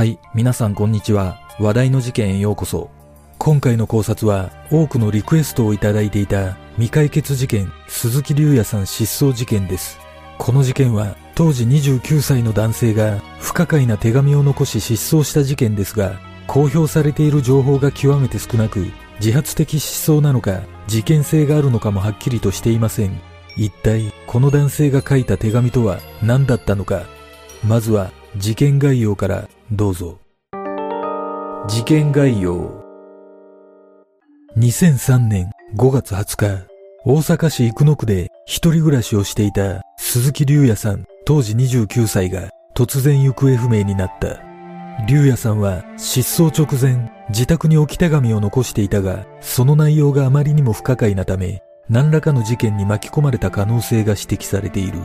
はい、皆さんこんにちは。話題の事件へようこそ。今回の考察は、多くのリクエストをいただいていた未解決事件、鈴木隆也さん失踪事件です。この事件は、当時29歳の男性が不可解な手紙を残し失踪した事件ですが、公表されている情報が極めて少なく、自発的失踪なのか、事件性があるのかもはっきりとしていません。一体、この男性が書いた手紙とは何だったのか。まずは、事件概要からどうぞ。事件概要。2003年5月20日、大阪市生野区で一人暮らしをしていた鈴木隆也さん、当時29歳が突然行方不明になった。隆也さんは失踪直前、自宅に置き手紙を残していたが、その内容があまりにも不可解なため、何らかの事件に巻き込まれた可能性が指摘されている。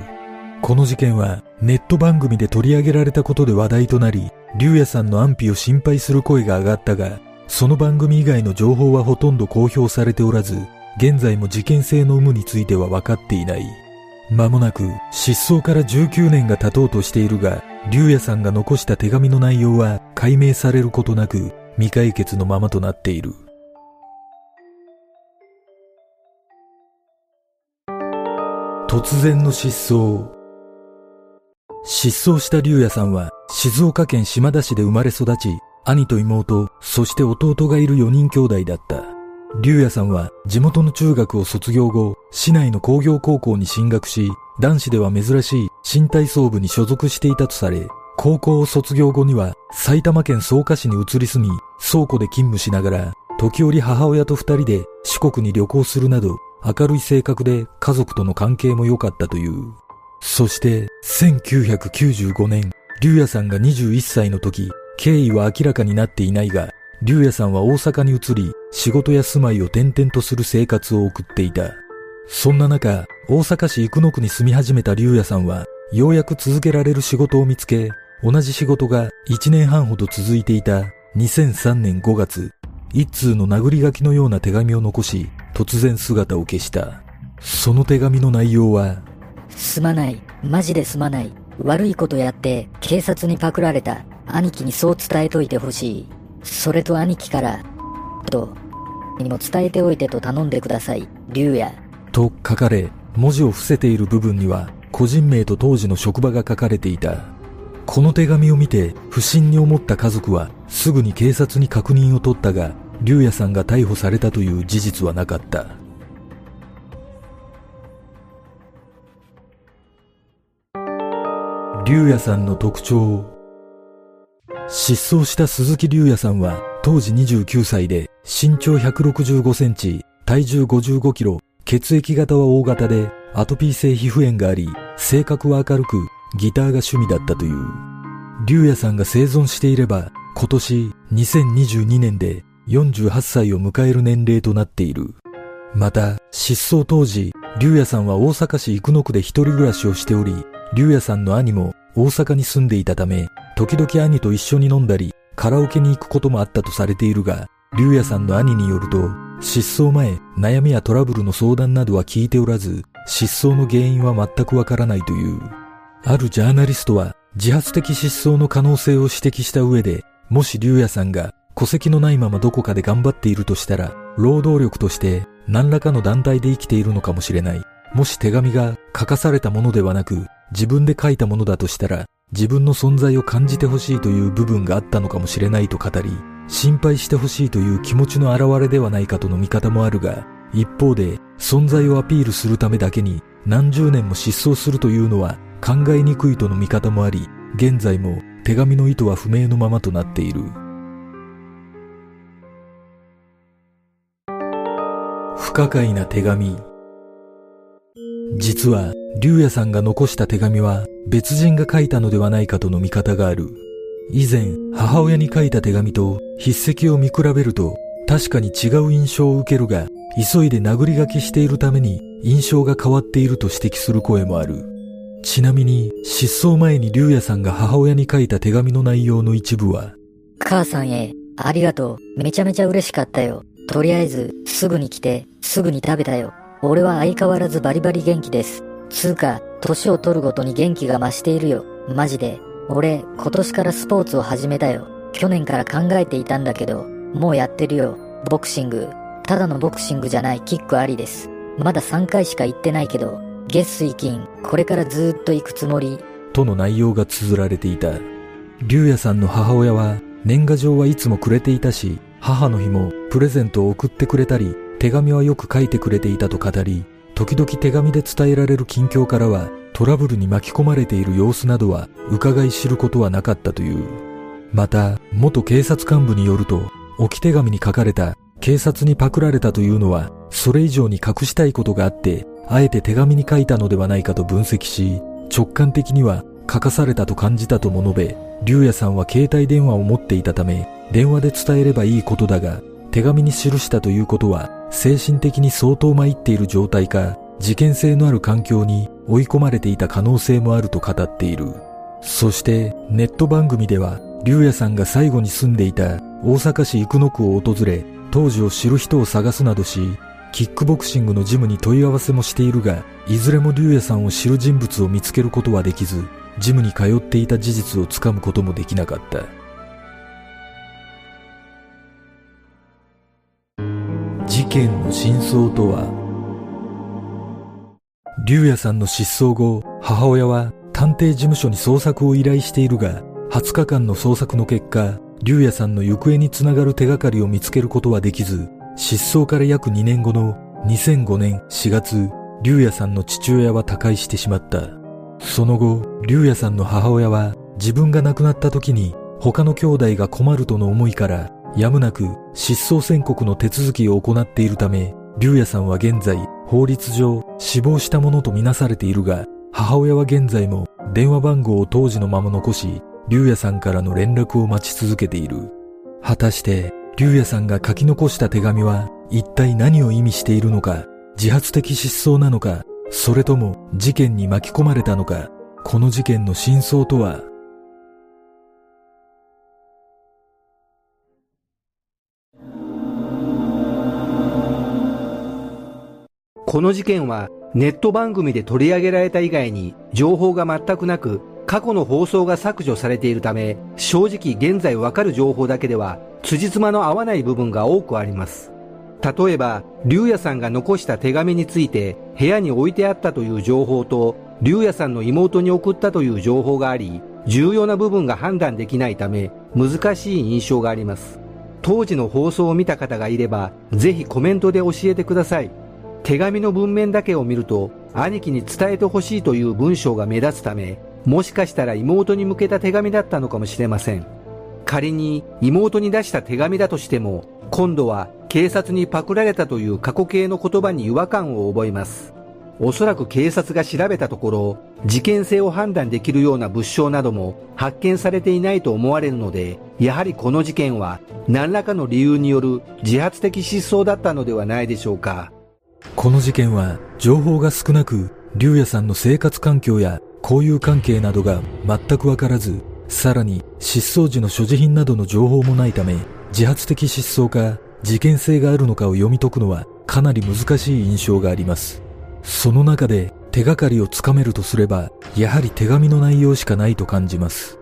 この事件はネット番組で取り上げられたことで話題となり、竜也さんの安否を心配する声が上がったが、その番組以外の情報はほとんど公表されておらず、現在も事件性の有無については分かっていない。間もなく失踪から19年が経とうとしているが、竜也さんが残した手紙の内容は解明されることなく未解決のままとなっている。突然の失踪。失踪した竜也さんは静岡県島田市で生まれ育ち、兄と妹、そして弟がいる4人兄弟だった。竜也さんは地元の中学を卒業後、市内の工業高校に進学し、男子では珍しい新体操部に所属していたとされ、高校を卒業後には埼玉県草加市に移り住み、倉庫で勤務しながら、時折母親と二人で四国に旅行するなど、明るい性格で家族との関係も良かったという。そして、1995年、竜也さんが21歳の時、経緯は明らかになっていないが、竜也さんは大阪に移り、仕事や住まいを転々とする生活を送っていた。そんな中、大阪市生野区に住み始めた竜也さんは、ようやく続けられる仕事を見つけ、同じ仕事が1年半ほど続いていた2003年5月、一通の殴り書きのような手紙を残し、突然姿を消した。その手紙の内容は、すまない。マジですまない。悪いことやって警察にパクられた。兄貴にそう伝えといてほしい。それと兄貴から、と、にも伝えておいてと頼んでください。竜也。と書かれ、文字を伏せている部分には、個人名と当時の職場が書かれていた。この手紙を見て、不審に思った家族は、すぐに警察に確認を取ったが、竜也さんが逮捕されたという事実はなかった。竜也さんの特徴失踪した鈴木竜也さんは当時29歳で身長165センチ、体重55キロ、血液型は O 型でアトピー性皮膚炎があり、性格は明るくギターが趣味だったという。竜也さんが生存していれば今年2022年で48歳を迎える年齢となっている。また、失踪当時、竜也さんは大阪市生野区で一人暮らしをしており、竜也さんの兄も大阪に住んでいたため、時々兄と一緒に飲んだり、カラオケに行くこともあったとされているが、竜也さんの兄によると、失踪前、悩みやトラブルの相談などは聞いておらず、失踪の原因は全くわからないという。あるジャーナリストは、自発的失踪の可能性を指摘した上で、もし竜也さんが戸籍のないままどこかで頑張っているとしたら、労働力として何らかの団体で生きているのかもしれない。もし手紙が書かされたものではなく、自分で書いたものだとしたら、自分の存在を感じてほしいという部分があったのかもしれないと語り、心配してほしいという気持ちの表れではないかとの見方もあるが、一方で存在をアピールするためだけに何十年も失踪するというのは考えにくいとの見方もあり、現在も手紙の意図は不明のままとなっている。不可解な手紙。実は、竜也さんが残した手紙は別人が書いたのではないかとの見方がある。以前、母親に書いた手紙と筆跡を見比べると、確かに違う印象を受けるが、急いで殴り書きしているために印象が変わっていると指摘する声もある。ちなみに、失踪前に竜也さんが母親に書いた手紙の内容の一部は、母さんへ、ありがとう。めちゃめちゃ嬉しかったよ。とりあえず、すぐに来て、すぐに食べたよ。俺は相変わらずバリバリ元気です。つうか、年を取るごとに元気が増しているよ。マジで。俺、今年からスポーツを始めたよ。去年から考えていたんだけど、もうやってるよ。ボクシング。ただのボクシングじゃないキックありです。まだ3回しか行ってないけど、月水金、これからずーっと行くつもり。との内容が綴られていた。竜也さんの母親は、年賀状はいつもくれていたし、母の日もプレゼントを送ってくれたり、手紙はよく書いてくれていたと語り、時々手紙で伝えられる近況からは、トラブルに巻き込まれている様子などは伺い知ることはなかったという。また、元警察幹部によると、置き手紙に書かれた警察にパクられたというのは、それ以上に隠したいことがあって、あえて手紙に書いたのではないかと分析し、直感的には書かされたと感じたとも述べ、竜也さんは携帯電話を持っていたため、電話で伝えればいいことだが、手紙に記したということは、精神的に相当参っている状態か、事件性のある環境に追い込まれていた可能性もあると語っている。そして、ネット番組では、竜也さんが最後に住んでいた大阪市生野区を訪れ、当時を知る人を探すなどし、キックボクシングのジムに問い合わせもしているが、いずれも竜也さんを知る人物を見つけることはできず、ジムに通っていた事実をつかむこともできなかった。事件の真相とは？竜也さんの失踪後、母親は探偵事務所に捜索を依頼しているが、20日間の捜索の結果、竜也さんの行方につながる手がかりを見つけることはできず、失踪から約2年後の2005年4月、竜也さんの父親は他界してしまった。その後、竜也さんの母親は自分が亡くなった時に他の兄弟が困るとの思いからやむなく失踪宣告の手続きを行っているため、竜也さんは現在法律上死亡したものとみなされているが、母親は現在も電話番号を当時のまま残し、竜也さんからの連絡を待ち続けている。果たして、竜也さんが書き残した手紙は一体何を意味しているのか、自発的失踪なのか、それとも事件に巻き込まれたのか、この事件の真相とはこの事件はネット番組で取り上げられた以外に情報が全くなく過去の放送が削除されているため、正直現在わかる情報だけでは、辻褄の合わない部分が多くあります。例えば、竜也さんが残した手紙について、部屋に置いてあったという情報と、竜也さんの妹に送ったという情報があり、重要な部分が判断できないため、難しい印象があります。当時の放送を見た方がいれば、ぜひコメントで教えてください。手紙の文面だけを見ると、兄貴に伝えてほしいという文章が目立つため、もしかしたら妹に向けた手紙だったのかもしれません。仮に妹に出した手紙だとしても、今度は警察にパクられたという過去形の言葉に違和感を覚えます。おそらく警察が調べたところ、事件性を判断できるような物証なども発見されていないと思われるので、やはりこの事件は何らかの理由による自発的失踪だったのではないでしょうか。この事件は情報が少なく、竜也さんの生活環境や交友関係などが全くわからず、さらに失踪時の所持品などの情報もないため、自発的失踪か事件性があるのかを読み解くのはかなり難しい印象があります。その中で手がかりをつかめるとすれば、やはり手紙の内容しかないと感じます。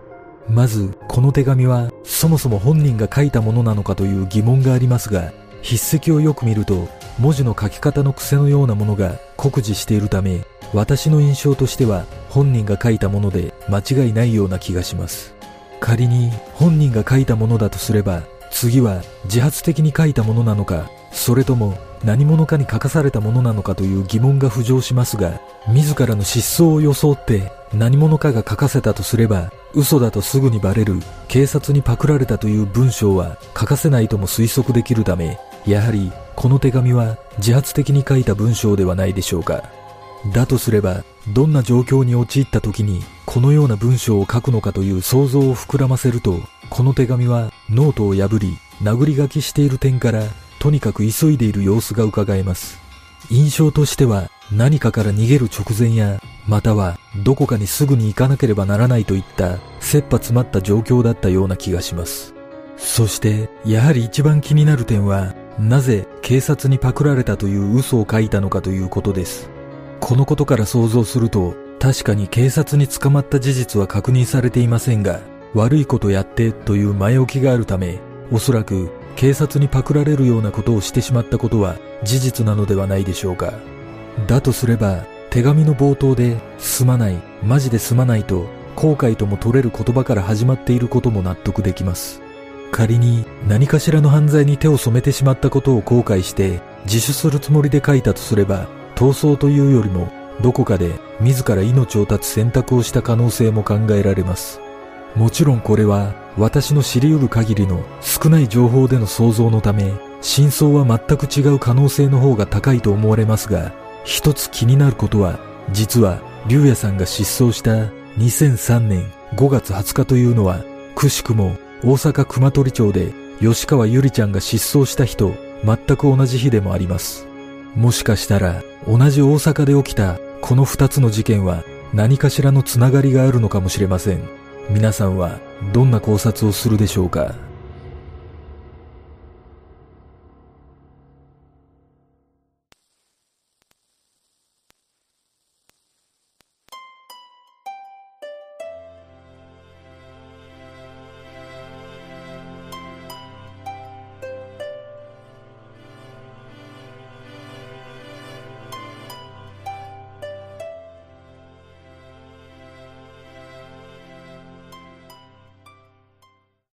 まず、この手紙はそもそも本人が書いたものなのかという疑問がありますが、筆跡をよく見ると文字の書き方の癖のようなものが酷似しているため私の印象としては本人が書いたもので間違いないような気がします。仮に本人が書いたものだとすれば、次は自発的に書いたものなのか、それとも何者かに書かされたものなのかという疑問が浮上しますが、自らの失踪を装って何者かが書かせたとすれば、嘘だとすぐにバレる警察にパクられたという文章は書かせないとも推測できるため、やはりこの手紙は自発的に書いた文章ではないでしょうか。だとすれば、どんな状況に陥った時にこのような文章を書くのかという想像を膨らませると、この手紙はノートを破り、殴り書きしている点から、とにかく急いでいる様子が伺えます。印象としては何かから逃げる直前や、またはどこかにすぐに行かなければならないといった切羽詰まった状況だったような気がします。そして、やはり一番気になる点は、なぜ警察にパクられたという嘘を書いたのかということです。このことから想像すると、確かに警察に捕まった事実は確認されていませんが、悪いことやってという前置きがあるため、おそらく警察にパクられるようなことをしてしまったことは事実なのではないでしょうか。だとすれば、手紙の冒頭で、すまない、マジですまないと、後悔とも取れる言葉から始まっていることも納得できます。仮に何かしらの犯罪に手を染めてしまったことを後悔して自首するつもりで書いたとすれば、逃走というよりもどこかで自ら命を絶つ選択をした可能性も考えられます。もちろんこれは私の知り得る限りの少ない情報での想像のため、真相は全く違う可能性の方が高いと思われますが、一つ気になることは、実は、竜也さんが失踪した2003年5月20日というのは、くしくも大阪熊取町で吉川ゆりちゃんが失踪した日と全く同じ日でもあります。もしかしたら同じ大阪で起きたこの2つの事件は何かしらのつながりがあるのかもしれません。皆さんはどんな考察をするでしょうか？